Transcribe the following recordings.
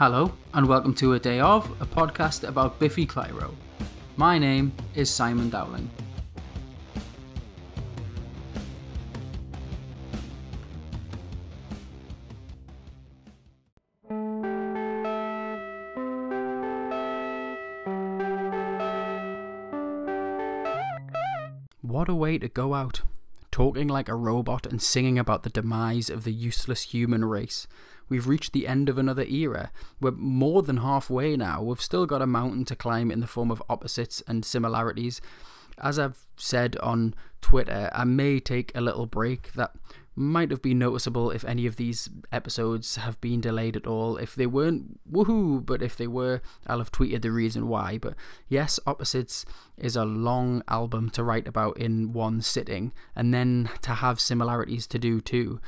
Hello, and welcome to A Day Of, a podcast about Biffy Clyro. My name is Simon Dowling. What a way to go out, talking like a robot and singing about the demise of the useless human race. We've reached the end of another era. We're more than halfway now. We've still got a mountain to climb in the form of opposites and similarities. As I've said on Twitter, I may take a little break that might have been noticeable if any of these episodes have been delayed at all. If they weren't, woohoo! But if they were, I'll have tweeted the reason why. But yes, Opposites is a long album to write about in one sitting, and then to have similarities to do too.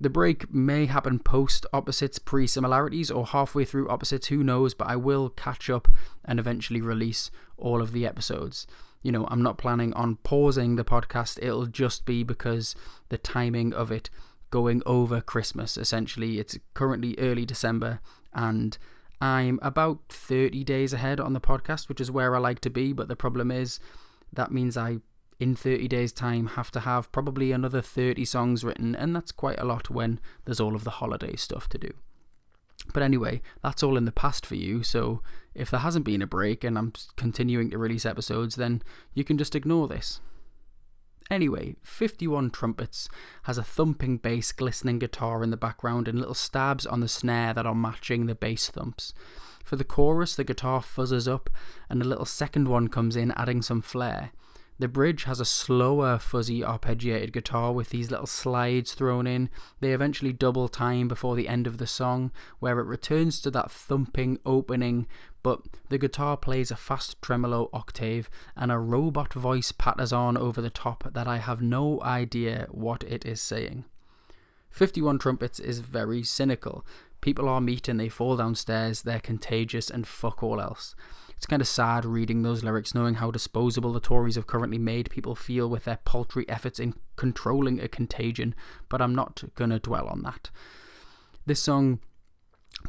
The break may happen post opposites pre similarities or halfway through opposites, who knows, but I will catch up and eventually release all of the episodes. You know, I'm not planning on pausing the podcast, it'll just be because the timing of it going over Christmas essentially. It's currently early December and I'm about 30 days ahead on the podcast, which is where I like to be, but the problem is that means I in 30 days' time have to have probably another 30 songs written, and that's quite a lot when there's all of the holiday stuff to do. But anyway, that's all in the past for you, so if there hasn't been a break and I'm continuing to release episodes, then you can just ignore this. Anyway, 51 Trumpets has a thumping bass, glistening guitar in the background, and little stabs on the snare that are matching the bass thumps. For the chorus, the guitar fuzzes up, and a little second one comes in, adding some flair. The bridge has a slower, fuzzy, arpeggiated guitar with these little slides thrown in. They eventually double time before the end of the song, where it returns to that thumping opening, but the guitar plays a fast tremolo octave, and a robot voice patters on over the top that I have no idea what it is saying. 51 Trumpets is very cynical. People are meat and they fall downstairs, they're contagious, and fuck all else. It's kind of sad reading those lyrics, knowing how disposable the Tories have currently made people feel with their paltry efforts in controlling a contagion, but I'm not going to dwell on that. This song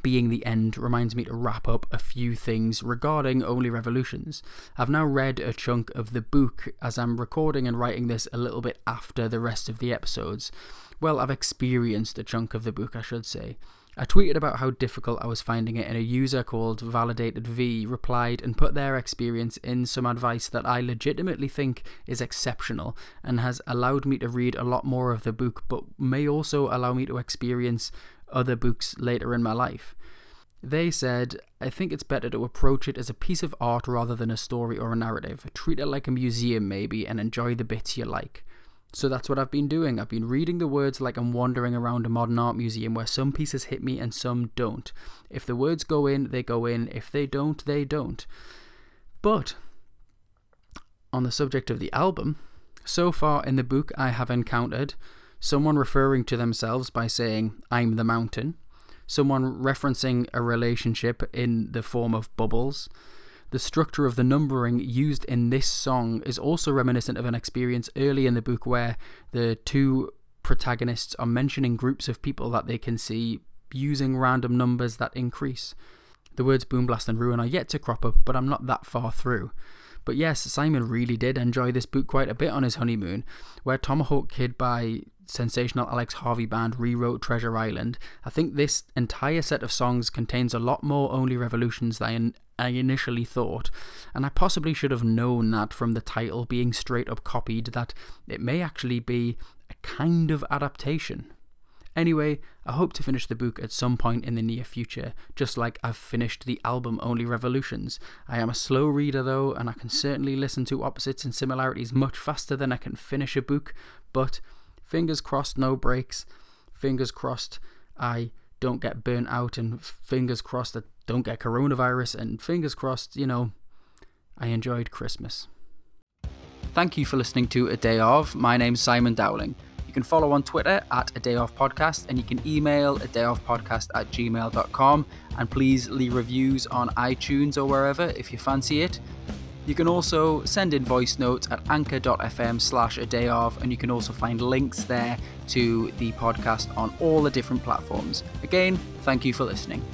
being the end reminds me to wrap up a few things regarding Only Revolutions. I've now read a chunk of the book as I'm recording and writing this a little bit after the rest of the episodes. Well, I've experienced a chunk of the book, I should say. I tweeted about how difficult I was finding it, and a user called Validated V replied and put their experience in some advice that I legitimately think is exceptional and has allowed me to read a lot more of the book, but may also allow me to experience other books later in my life. They said, I think it's better to approach it as a piece of art rather than a story or a narrative. Treat it like a museum, maybe, and enjoy the bits you like. So that's what I've been doing. I've been reading the words like I'm wandering around a modern art museum where some pieces hit me and some don't. If the words go in, they go in. If they don't, they don't. But on the subject of the album, so far in the book I have encountered someone referring to themselves by saying, I'm the mountain, someone referencing a relationship in the form of bubbles the structure of the numbering used in this song is also reminiscent of an experience early in the book where the two protagonists are mentioning groups of people that they can see using random numbers that increase. The words Boom Blast and Ruin are yet to crop up, but I'm not that far through. But yes, Simon really did enjoy this book quite a bit on his honeymoon, where Tomahawk Kid by sensational Alex Harvey Band rewrote Treasure Island. I think this entire set of songs contains a lot more Only Revolutions than I initially thought, and I possibly should have known that from the title being straight up copied that it may actually be a kind of adaptation. Anyway, I hope to finish the book at some point in the near future, just like I've finished the album Only Revolutions. I am a slow reader though, and I can certainly listen to opposites and similarities much faster than I can finish a book, but fingers crossed, no breaks. Fingers crossed, I don't get burnt out, and fingers crossed, I don't get coronavirus, and fingers crossed, you know, I enjoyed Christmas. Thank you for listening to A Day Of. My name's Simon Dowling. You can follow on Twitter at A Day Of Podcast and you can email a day of podcast at gmail.com. And please leave reviews on iTunes or wherever if you fancy it. You can also send in voice notes at anchor.fm slash a day of, and you can also find links there to the podcast on all the different platforms. Again, thank you for listening.